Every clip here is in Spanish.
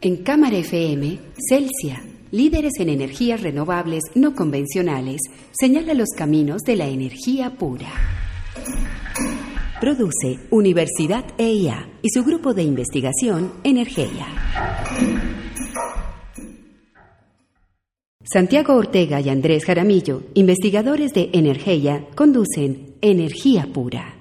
En Cámara FM, Celsia, líderes en energías renovables no convencionales, señala los caminos de la energía pura. Produce Universidad EIA y su grupo de investigación Energía. Santiago Ortega y Andrés Jaramillo, investigadores de Energía, conducen Energía Pura.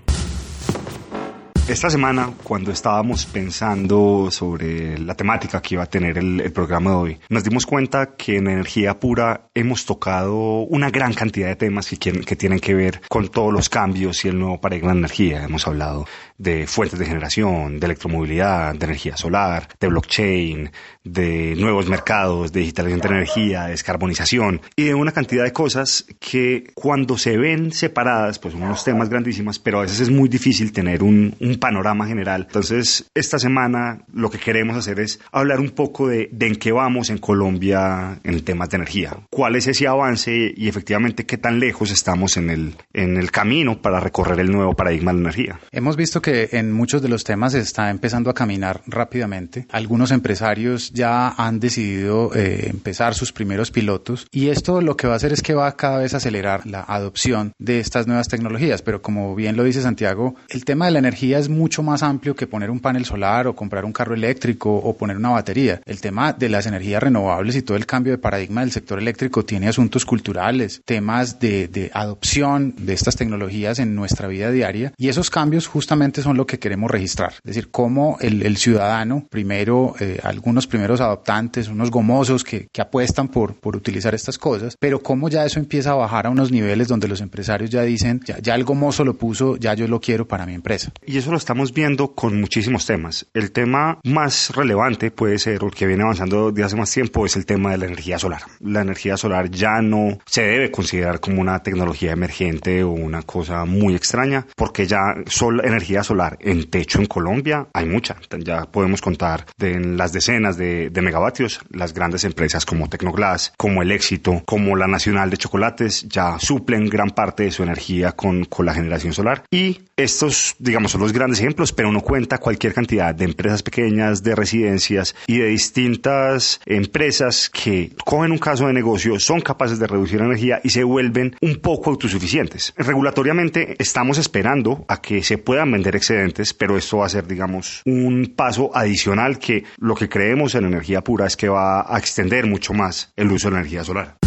Esta semana, cuando estábamos pensando sobre la temática que iba a tener el, programa de hoy, nos dimos cuenta que en energía pura hemos tocado una gran cantidad de temas que, que tienen que ver con todos los cambios y el nuevo paradigma de energía. Hemos hablado de fuentes de generación, de electromovilidad, de energía solar, de blockchain, de nuevos mercados, de digitalización de energía, de descarbonización y de una cantidad de cosas que cuando se ven separadas, pues son unos temas grandísimos, pero a veces es muy difícil tener un, panorama general. Entonces, esta semana lo que queremos hacer es hablar un poco de, de en qué vamos en Colombia en temas de energía, cuál es ese avance y efectivamente qué tan lejos estamos en el, en el camino para recorrer el nuevo paradigma de la energía. Hemos visto que en muchos de los temas está empezando a caminar rápidamente. Algunos empresarios ya han decidido eh, empezar sus primeros pilotos y esto lo que va a hacer es que va a cada vez acelerar la adopción de estas nuevas tecnologías. Pero como bien lo dice Santiago, el tema de la energía es mucho más amplio que poner un panel solar o comprar un carro eléctrico o poner una batería. El tema de las energías renovables y todo el cambio de paradigma del sector eléctrico tiene asuntos culturales, temas de, de adopción de estas tecnologías en nuestra vida diaria y esos cambios justamente son lo que queremos registrar. Es decir, cómo el, el ciudadano, primero, eh, algunos primeros adoptantes, unos gomosos que, que apuestan por, por utilizar estas cosas, pero cómo ya eso empieza a bajar a unos niveles donde los empresarios ya dicen, ya, ya el gomoso lo puso, ya yo lo quiero para mi empresa. Y eso lo estamos viendo con muchísimos temas. El tema más relevante puede ser, el que viene avanzando de hace más tiempo, es el tema de la energía solar. La energía solar ya no se debe considerar como una tecnología emergente o una cosa muy extraña, porque ya sol, energía solar en techo en Colombia hay mucha. Ya podemos contar de las decenas de, megavatios. Las grandes empresas como Tecnoglass, como El Éxito, como la Nacional de Chocolates ya suplen gran parte de su energía con, con la generación solar. Y estos, digamos, son los grandes ejemplos, pero uno cuenta cualquier cantidad de empresas pequeñas, de residencias y de distintas empresas que cogen un caso de negocio, son capaces de reducir energía y se vuelven un poco autosuficientes. Regulatoriamente estamos esperando a que se puedan vender excedentes, pero esto va a ser, digamos, un paso adicional que lo que creemos en energía pura es que va a extender mucho más el uso de la energía solar.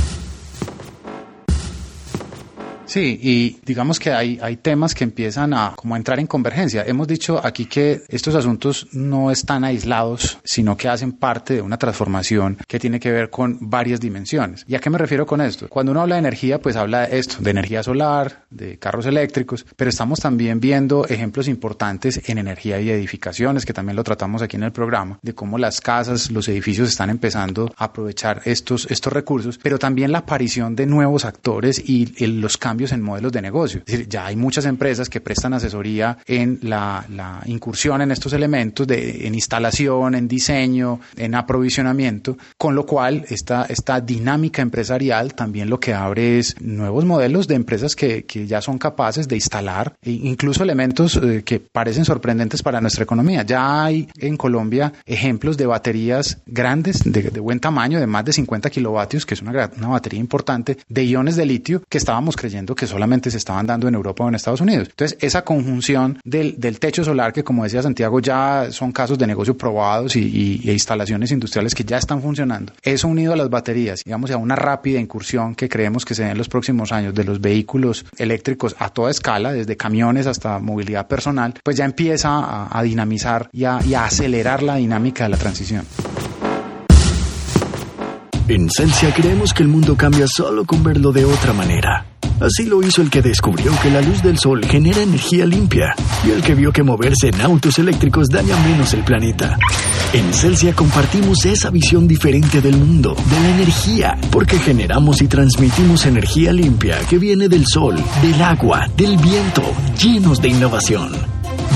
Sí, y digamos que hay, hay temas que empiezan a como entrar en convergencia. Hemos dicho aquí que estos asuntos no están aislados, sino que hacen parte de una transformación que tiene que ver con varias dimensiones. ¿Y a qué me refiero con esto? Cuando uno habla de energía, pues habla de esto, de energía solar, de carros eléctricos, pero estamos también viendo ejemplos importantes en energía y edificaciones, que también lo tratamos aquí en el programa, de cómo las casas, los edificios están empezando a aprovechar estos, estos recursos, pero también la aparición de nuevos actores y los cambios en modelos de negocio. Es decir, ya hay muchas empresas que prestan asesoría en la, la incursión en estos elementos, de, en instalación, en diseño, en aprovisionamiento, con lo cual esta, esta dinámica empresarial también lo que abre es nuevos modelos de empresas que, que ya son capaces de instalar e incluso elementos eh, que parecen sorprendentes para nuestra economía. Ya hay en Colombia ejemplos de baterías grandes, de, de buen tamaño, de más de 50 kilovatios, que es una, una batería importante, de iones de litio que estábamos creyendo que solamente se estaban dando en Europa o en Estados Unidos. Entonces, esa conjunción del, del techo solar, que como decía Santiago, ya son casos de negocio probados y, y, instalaciones industriales que ya están funcionando, eso unido a las baterías, digamos, a una rápida incursión que creemos que se dé en los próximos años de los vehículos eléctricos a toda escala, desde camiones hasta movilidad personal, pues ya empieza a, a dinamizar y a, y a acelerar la dinámica de la transición. En Celsia creemos que el mundo cambia solo con verlo de otra manera. Así lo hizo el que descubrió que la luz del sol genera energía limpia y el que vio que moverse en autos eléctricos daña menos el planeta. En Celsia compartimos esa visión diferente del mundo, de la energía, porque generamos y transmitimos energía limpia que viene del sol, del agua, del viento, llenos de innovación.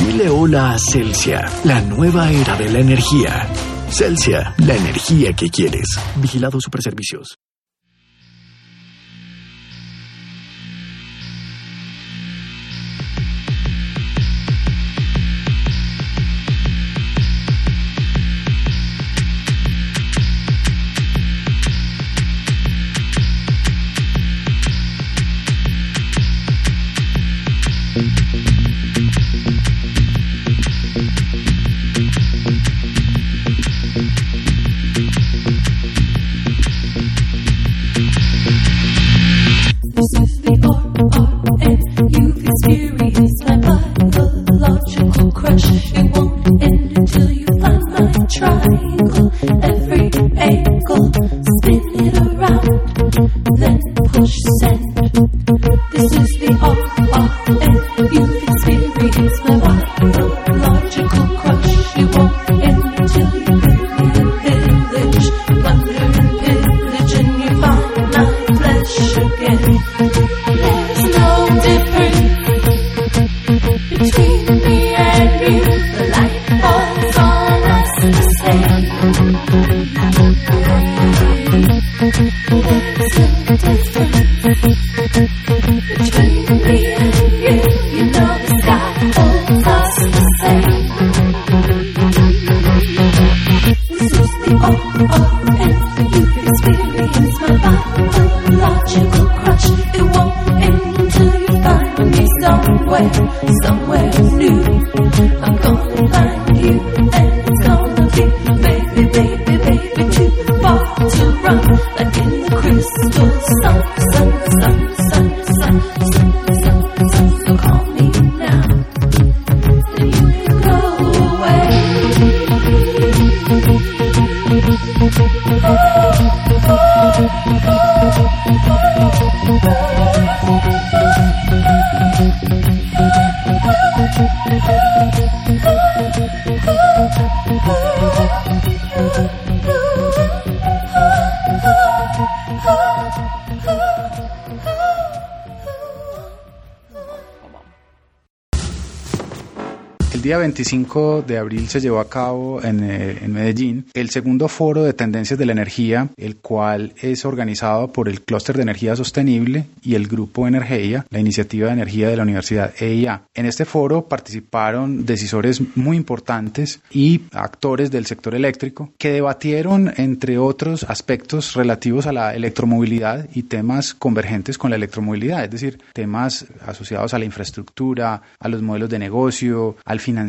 Dile hola a Celsia, la nueva era de la energía. Celsia, la energía que quieres. Vigilado Superservicios. Between día 25 de abril se llevó a cabo en, eh, en Medellín el segundo foro de tendencias de la energía, el cual es organizado por el Clúster de Energía Sostenible y el Grupo Energía, la iniciativa de energía de la Universidad EIA. En este foro participaron decisores muy importantes y actores del sector eléctrico que debatieron, entre otros aspectos relativos a la electromovilidad y temas convergentes con la electromovilidad, es decir, temas asociados a la infraestructura, a los modelos de negocio, al financiamiento,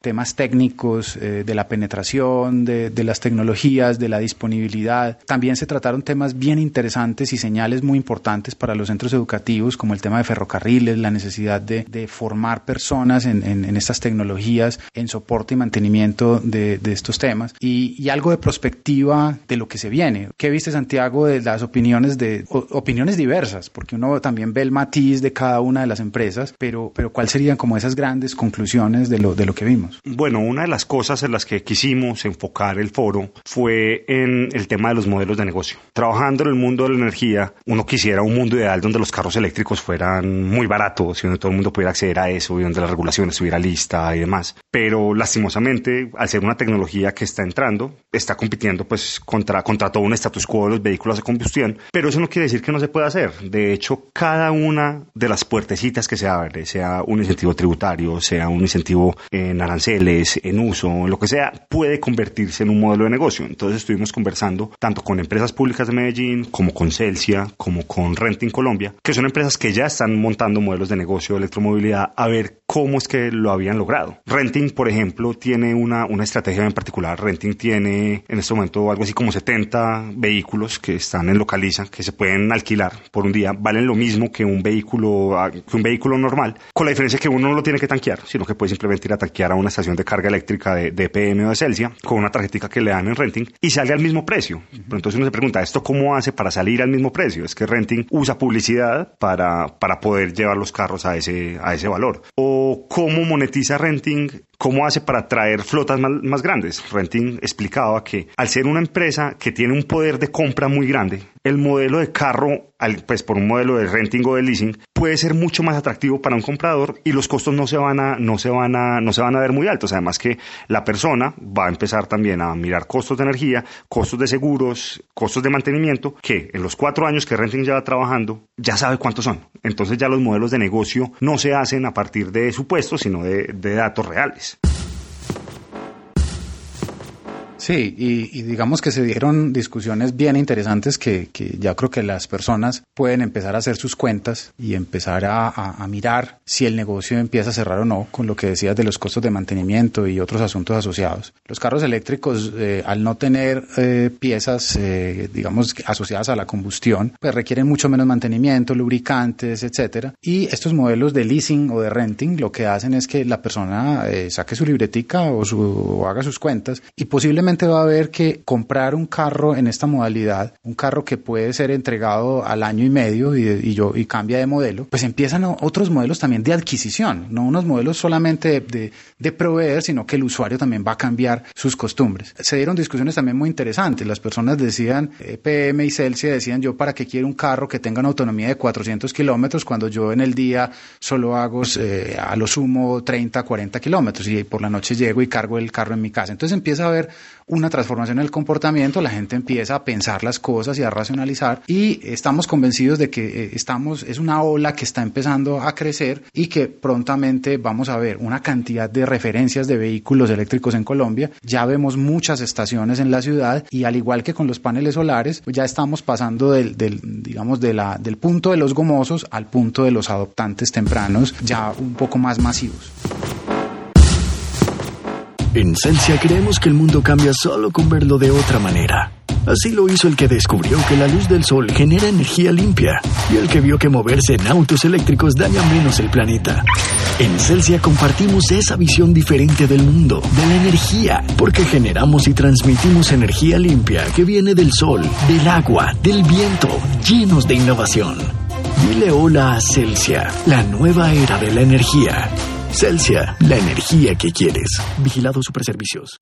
temas técnicos eh, de la penetración, de, de, las tecnologías, de la disponibilidad. También se trataron temas bien interesantes y señales muy importantes para los centros educativos, como el tema de ferrocarriles, la necesidad de, de formar personas en, en, en, estas tecnologías, en soporte y mantenimiento de, de estos temas, y, y, algo de perspectiva de lo que se viene. ¿Qué viste, Santiago, de las opiniones, de, o, opiniones diversas? Porque uno también ve el matiz de cada una de las empresas, pero, pero ¿cuáles serían como esas grandes conclusiones? De lo, de lo que vimos? Bueno, una de las cosas en las que quisimos enfocar el foro fue en el tema de los modelos de negocio. Trabajando en el mundo de la energía, uno quisiera un mundo ideal donde los carros eléctricos fueran muy baratos y donde todo el mundo pudiera acceder a eso y donde la regulación estuviera lista y demás. Pero lastimosamente, al ser una tecnología que está entrando, está compitiendo pues contra, contra todo un status quo de los vehículos de combustión, pero eso no quiere decir que no se pueda hacer. De hecho, cada una de las puertecitas que se abre, sea un incentivo tributario, sea un incentivo en aranceles, en uso, en lo que sea, puede convertirse en un modelo de negocio. Entonces estuvimos conversando tanto con empresas públicas de Medellín, como con Celsia, como con Renting Colombia, que son empresas que ya están montando modelos de negocio de electromovilidad, a ver cómo es que lo habían logrado. Renting, por ejemplo, tiene una, una estrategia en particular. Renting tiene en este momento algo así como 70 vehículos que están en localiza, que se pueden alquilar por un día. Valen lo mismo que un vehículo, que un vehículo normal, con la diferencia que uno no lo tiene que tanquear, sino que puede simplemente ir a tanquear a una estación de carga eléctrica de, de PM o de Celsia con una tarjetita que le dan en renting y sale al mismo precio. Pero entonces uno se pregunta, ¿esto cómo hace para salir al mismo precio? Es que renting usa publicidad para, para poder llevar los carros a ese, a ese valor. O cómo monetiza renting ¿Cómo hace para traer flotas más, grandes? Renting explicaba que al ser una empresa que tiene un poder de compra muy grande, el modelo de carro, pues por un modelo de renting o de leasing, puede ser mucho más atractivo para un comprador y los costos no se van a, no se van a, no se van a ver muy altos. Además que la persona va a empezar también a mirar costos de energía, costos de seguros, costos de mantenimiento, que en los cuatro años que renting lleva trabajando, ya sabe cuántos son. Entonces ya los modelos de negocio no se hacen a partir de supuestos, sino de datos reales. Thanks. Sí, y, digamos que se dieron discusiones bien interesantes que, que, ya creo que las personas pueden empezar a hacer sus cuentas y empezar a, a, mirar si el negocio empieza a cerrar o no, con lo que decías de los costos de mantenimiento y otros asuntos asociados. Los carros eléctricos, eh, al no tener eh, piezas, eh, digamos, asociadas a la combustión, pues requieren mucho menos mantenimiento, lubricantes, etcétera. Y estos modelos de leasing o de renting lo que hacen es que la persona saque su libretica o, su, o haga sus cuentas y posiblemente va a haber que comprar un carro en esta modalidad, un carro que puede ser entregado al año y medio y, yo, y cambia de modelo, pues empiezan otros modelos también de adquisición, no unos modelos solamente de, de, proveer, sino que el usuario también va a cambiar sus costumbres. Se dieron discusiones también muy interesantes. Las personas decían, EPM y Celsius decían, yo para qué quiero un carro que tenga una autonomía de 400 kilómetros cuando yo en el día solo hago eh, a lo sumo 30, 40 kilómetros y por la noche llego y cargo el carro en mi casa. Entonces empieza a haber una transformación en el comportamiento, la gente empieza a pensar las cosas y a racionalizar y estamos convencidos de que eh, estamos, es una ola que está empezando a crecer y que prontamente vamos a ver una cantidad de referencias de vehículos eléctricos en Colombia. Ya vemos muchas estaciones en la ciudad y al igual que con los paneles solares, pues ya estamos pasando del, del digamos, de la, del punto de los gomosos al punto de los adoptantes tempranos, ya un poco más masivos. En Celsia creemos que el mundo cambia solo con verlo de otra manera. Así lo hizo el que descubrió que la luz del sol genera energía limpia y el que vio que moverse en autos eléctricos daña menos el planeta. En Celsia compartimos esa visión diferente del mundo, de la energía, porque generamos y transmitimos energía limpia que viene del sol, del agua, del viento, llenos de innovación. Dile hola a Celsia, la nueva era de la energía. Celsia, la energía que quieres. Vigilado Superservicios.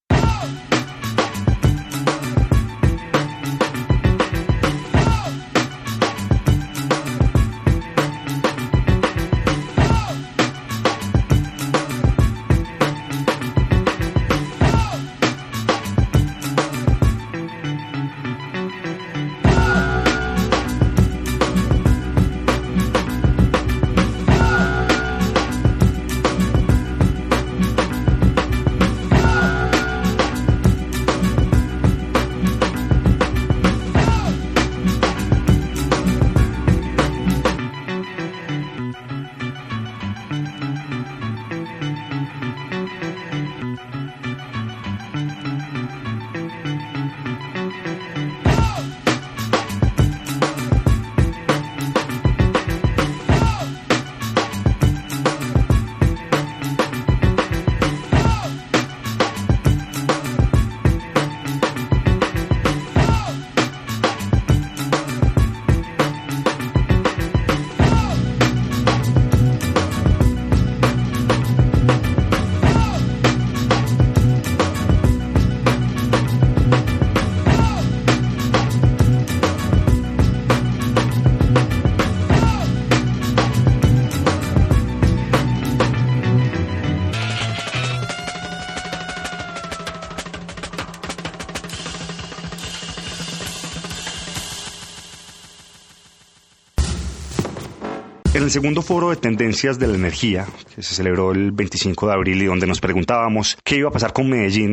El segundo foro de tendencias de la energía, que se celebró el 25 de abril y donde nos preguntábamos qué iba a pasar con Medellín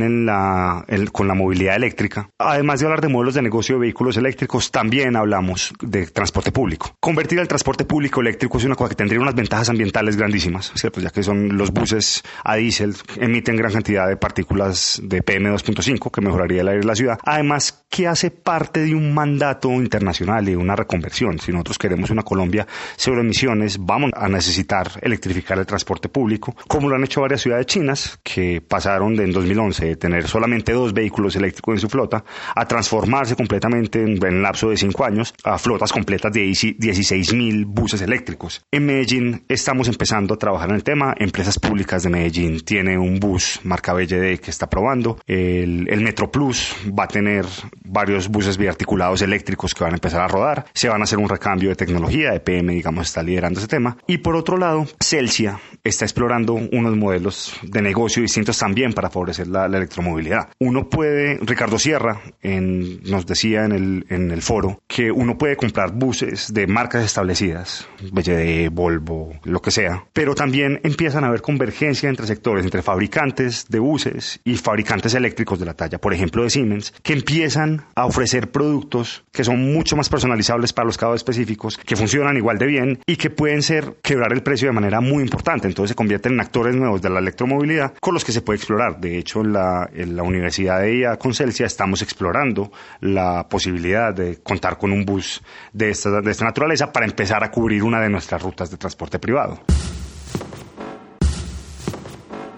con la movilidad eléctrica, además de hablar de modelos de negocio de vehículos eléctricos, también hablamos de transporte público. Convertir el transporte público eléctrico es una cosa que tendría unas ventajas ambientales grandísimas, ¿cierto? ya que son los buses a diésel, emiten gran cantidad de partículas de PM2.5 que mejoraría el aire de la ciudad. Además, que hace parte de un mandato internacional y una reconversión. Si nosotros queremos una Colombia cero emisiones, vamos a necesitar electrificar el transporte público, como lo han hecho varias ciudades chinas que pasaron de en 2011 de tener solamente dos vehículos eléctricos en su flota a transformarse completamente en, en lapso de cinco años a flotas completas de 16.000 buses eléctricos. En Medellín estamos empezando a trabajar en el tema. Empresas públicas de Medellín tiene un bus marca BLD que está probando. El, el Metro Plus va a tener varios buses biarticulados eléctricos que van a empezar a rodar. Se van a hacer un recambio de tecnología. EPM, digamos, está liderando ese tema. Y por otro lado, Celsia está explorando unos modelos de negocio distintos también para favorecer la, la electromovilidad. Uno puede, Ricardo Sierra en, nos decía en el, en el foro, que uno puede comprar buses de marcas establecidas, BYD, Volvo, lo que sea, pero también empiezan a haber convergencia entre sectores, entre fabricantes de buses y fabricantes eléctricos de la talla, por ejemplo de Siemens, que empiezan a ofrecer productos que son mucho más personalizables para los casos específicos, que funcionan igual de bien y que pueden ser quebrar el precio de manera muy importante. Entonces se convierten en actores nuevos de la electromovilidad con los que se puede explorar. De hecho, en la, Universidad de IA con Celsia estamos explorando la posibilidad de contar con un bus de esta, naturaleza para empezar a cubrir una de nuestras rutas de transporte privado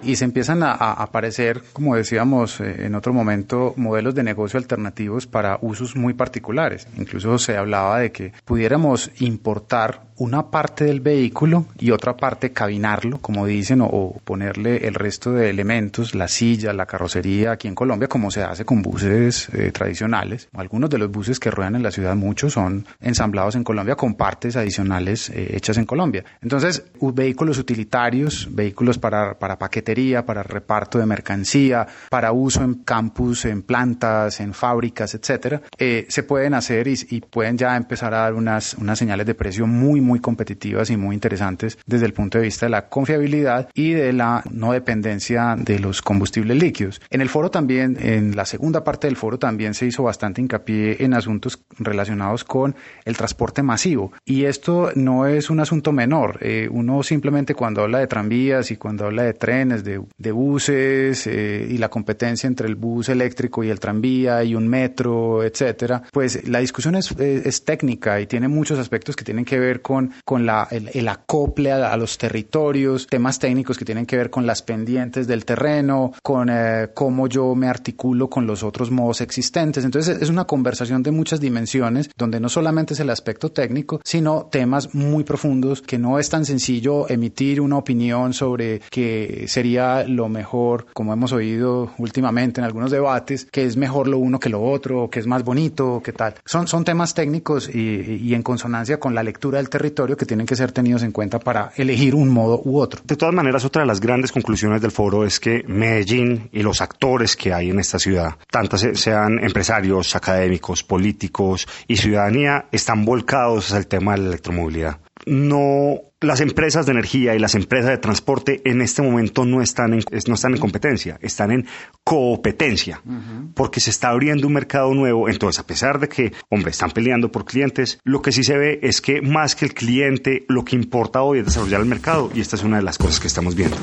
y se empiezan a, a, aparecer, como decíamos eh, en otro momento, modelos de negocio alternativos para usos muy particulares. Incluso se hablaba de que pudiéramos importar una parte del vehículo y otra parte cabinarlo, como dicen, o, ponerle el resto de elementos, la silla, la carrocería aquí en Colombia, como se hace con buses eh, tradicionales. Algunos de los buses que ruedan en la ciudad, muchos son ensamblados en Colombia con partes adicionales eh, hechas en Colombia. Entonces, vehículos utilitarios, vehículos para, para paquetería, para reparto de mercancía, para uso en campus, en plantas, en fábricas, etcétera, eh, se pueden hacer y, y, pueden ya empezar a dar unas, unas señales de precio muy, muy competitivas y muy interesantes desde el punto de vista de la confiabilidad y de la no dependencia de los combustibles líquidos. En el foro también, en la segunda parte del foro también se hizo bastante hincapié en asuntos relacionados con el transporte masivo y esto no es un asunto menor. Eh, uno simplemente cuando habla de tranvías y cuando habla de trenes, de, de buses eh, y la competencia entre el bus eléctrico y el tranvía y un metro, etcétera, pues la discusión es, es, es técnica y tiene muchos aspectos que tienen que ver con, con la, el, el acople a, a, los territorios, temas técnicos que tienen que ver con las pendientes del terreno, con eh, cómo yo me articulo con los otros modos existentes. Entonces es una conversación de muchas dimensiones donde no solamente es el aspecto técnico, sino temas muy profundos que no es tan sencillo emitir una opinión sobre que sería lo mejor, como hemos oído últimamente en algunos debates, que es mejor lo uno que lo otro, que es más bonito, que tal. Son, son temas técnicos y, y en consonancia con la lectura del territorio que tienen que ser tenidos en cuenta para elegir un modo u otro. De todas maneras, otra de las grandes conclusiones del foro es que Medellín y los actores que hay en esta ciudad, tanto sean empresarios, académicos, políticos y ciudadanía, están volcados el tema de la electromovilidad. No las empresas de energía y las empresas de transporte en este momento no están en, no están en competencia, están en competencia, uh -huh. porque se está abriendo un mercado nuevo. Entonces, a pesar de que, hombre, están peleando por clientes, lo que sí se ve es que más que el cliente, lo que importa hoy es desarrollar el mercado y esta es una de las cosas que estamos viendo.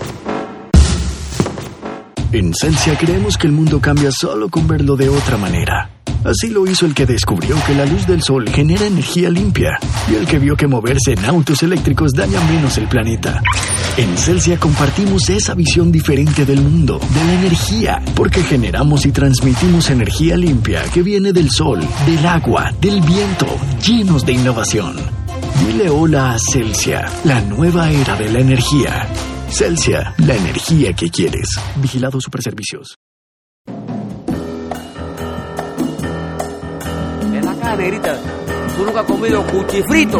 En Celsia creemos que el mundo cambia solo con verlo de otra manera. Así lo hizo el que descubrió que la luz del sol genera energía limpia y el que vio que moverse en autos eléctricos daña menos el planeta. En Celsia compartimos esa visión diferente del mundo, de la energía, porque generamos y transmitimos energía limpia que viene del sol, del agua, del viento, llenos de innovación. Dile hola a Celsia, la nueva era de la energía. Celsia, la energía que quieres. Vigilado Superservicios. Ven acá, negrita. Tú nunca has comido cuchifrito.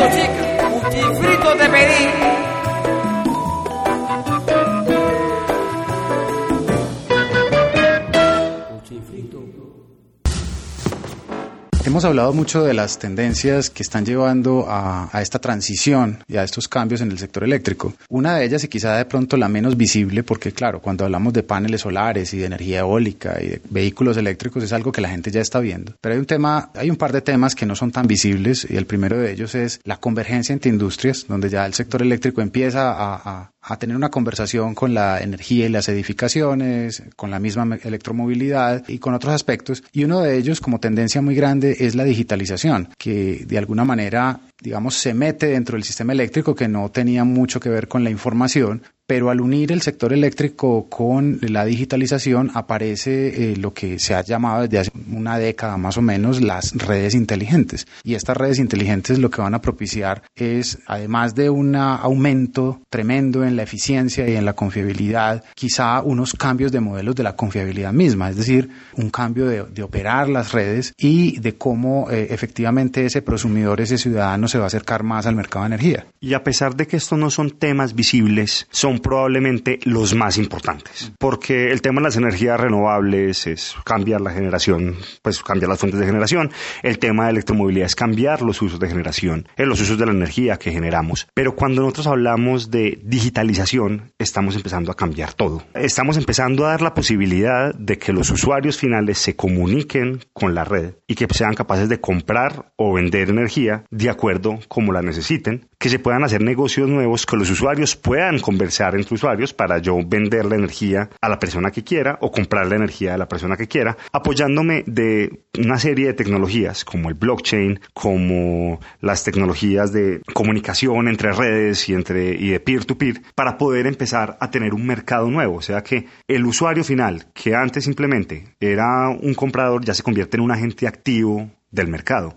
Cuchifrito, chica. Cuchifrito. Hemos hablado mucho de las tendencias que están llevando a, esta transición y a estos cambios en el sector eléctrico. Una de ellas y quizá de pronto la menos visible, porque claro, cuando hablamos de paneles solares y de energía eólica y de vehículos eléctricos es algo que la gente ya está viendo. Pero hay un tema, hay un par de temas que no son tan visibles y el primero de ellos es la convergencia entre industrias, donde ya el sector eléctrico empieza a a tener una conversación con la energía y las edificaciones, con la misma electromovilidad y con otros aspectos. Y uno de ellos, como tendencia muy grande, es la digitalización, que de alguna manera digamos, se mete dentro del sistema eléctrico que no tenía mucho que ver con la información, pero al unir el sector eléctrico con la digitalización aparece eh, lo que se ha llamado desde hace una década más o menos las redes inteligentes. Y estas redes inteligentes lo que van a propiciar es, además de un aumento tremendo en la eficiencia y en la confiabilidad, quizá unos cambios de modelos de la confiabilidad misma, es decir, un cambio de, de operar las redes y de cómo eh, efectivamente ese prosumidor, ese ciudadano se va a acercar más al mercado de energía. Y a pesar de que estos no son temas visibles, son probablemente los más importantes, porque el tema de las energías renovables es cambiar la generación, pues cambiar las fuentes de generación, el tema de electromovilidad es cambiar los usos de generación, en los usos de la energía que generamos, pero cuando nosotros hablamos de digitalización, estamos empezando a cambiar todo. Estamos empezando a dar la posibilidad de que los usuarios finales se comuniquen con la red y que sean capaces de comprar o vender energía de acuerdo como la necesiten, que se puedan hacer negocios nuevos, que los usuarios puedan conversar entre usuarios para yo vender la energía a la persona que quiera o comprar la energía a la persona que quiera, apoyándome de una serie de tecnologías como el blockchain, como las tecnologías de comunicación entre redes y, entre, y de peer-to-peer, para poder empezar a tener un mercado nuevo. O sea que el usuario final, que antes simplemente era un comprador, ya se convierte en un agente activo del mercado.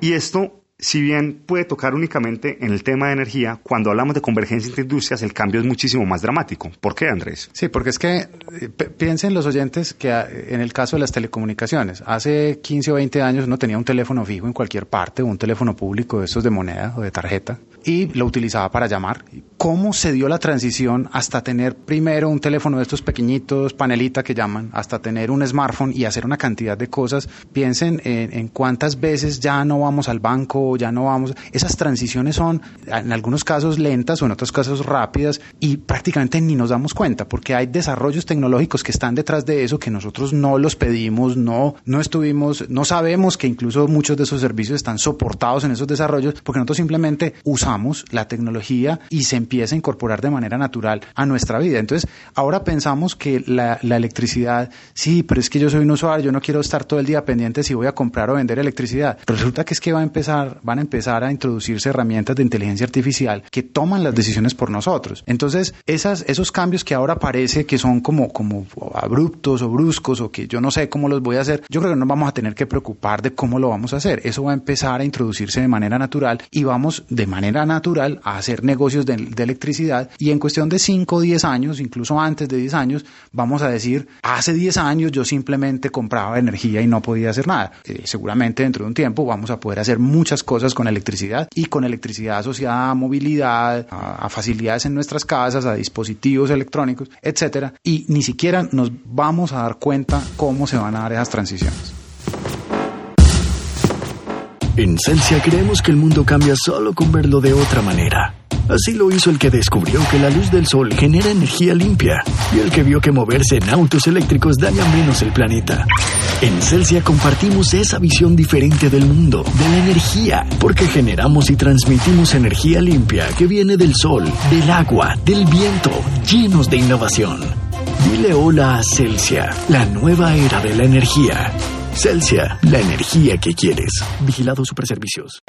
Y esto, si bien puede tocar únicamente en el tema de energía, cuando hablamos de convergencia entre industrias, el cambio es muchísimo más dramático. ¿Por qué, Andrés? Sí, porque es que eh, piensen los oyentes que ah, en el caso de las telecomunicaciones, hace 15 o 20 años uno tenía un teléfono fijo en cualquier parte, un teléfono público de esos de moneda o de tarjeta, y lo utilizaba para llamar. ¿Cómo se dio la transición hasta tener primero un teléfono de estos pequeñitos, panelita que llaman, hasta tener un smartphone y hacer una cantidad de cosas? Piensen en, en cuántas veces ya no vamos al banco, ya no vamos. Esas transiciones son en algunos casos lentas o en otros casos rápidas y prácticamente ni nos damos cuenta porque hay desarrollos tecnológicos que están detrás de eso que nosotros no los pedimos, no, no estuvimos, no sabemos que incluso muchos de esos servicios están soportados en esos desarrollos porque nosotros simplemente usamos la tecnología y se empieza a incorporar de manera natural a nuestra vida. Entonces, ahora pensamos que la, la, electricidad, sí, pero es que yo soy un usuario, yo no quiero estar todo el día pendiente si voy a comprar o vender electricidad. Resulta que es que va a empezar, van a empezar a introducirse herramientas de inteligencia artificial que toman las decisiones por nosotros. Entonces, esas, esos cambios que ahora parece que son como, como abruptos o bruscos o que yo no sé cómo los voy a hacer, yo creo que no vamos a tener que preocupar de cómo lo vamos a hacer. Eso va a empezar a introducirse de manera natural y vamos de manera natural a hacer negocios de, de, electricidad y en cuestión de 5 o 10 años, incluso antes de 10 años, vamos a decir, hace 10 años yo simplemente compraba energía y no podía hacer nada. Eh, seguramente dentro de un tiempo vamos a poder hacer muchas cosas con electricidad y con electricidad asociada a movilidad, a, facilidades en nuestras casas, a dispositivos electrónicos, etcétera, y ni siquiera nos vamos a dar cuenta cómo se van a dar esas transiciones. En Celsia creemos que el mundo cambia solo con verlo de otra manera. Así lo hizo el que descubrió que la luz del sol genera energía limpia y el que vio que moverse en autos eléctricos daña menos el planeta. En Celsia compartimos esa visión diferente del mundo, de la energía, porque generamos y transmitimos energía limpia que viene del sol, del agua, del viento, llenos de innovación. Dile hola a Celsia, la nueva era de la energía. Celsia, la energía que quieres. Vigilado Superservicios.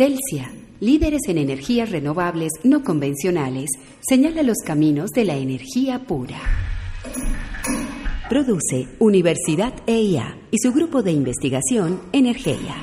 Celsia, líderes en energías renovables no convencionales, señala los caminos de la energía pura. Produce Universidad EIA y su grupo de investigación Energía.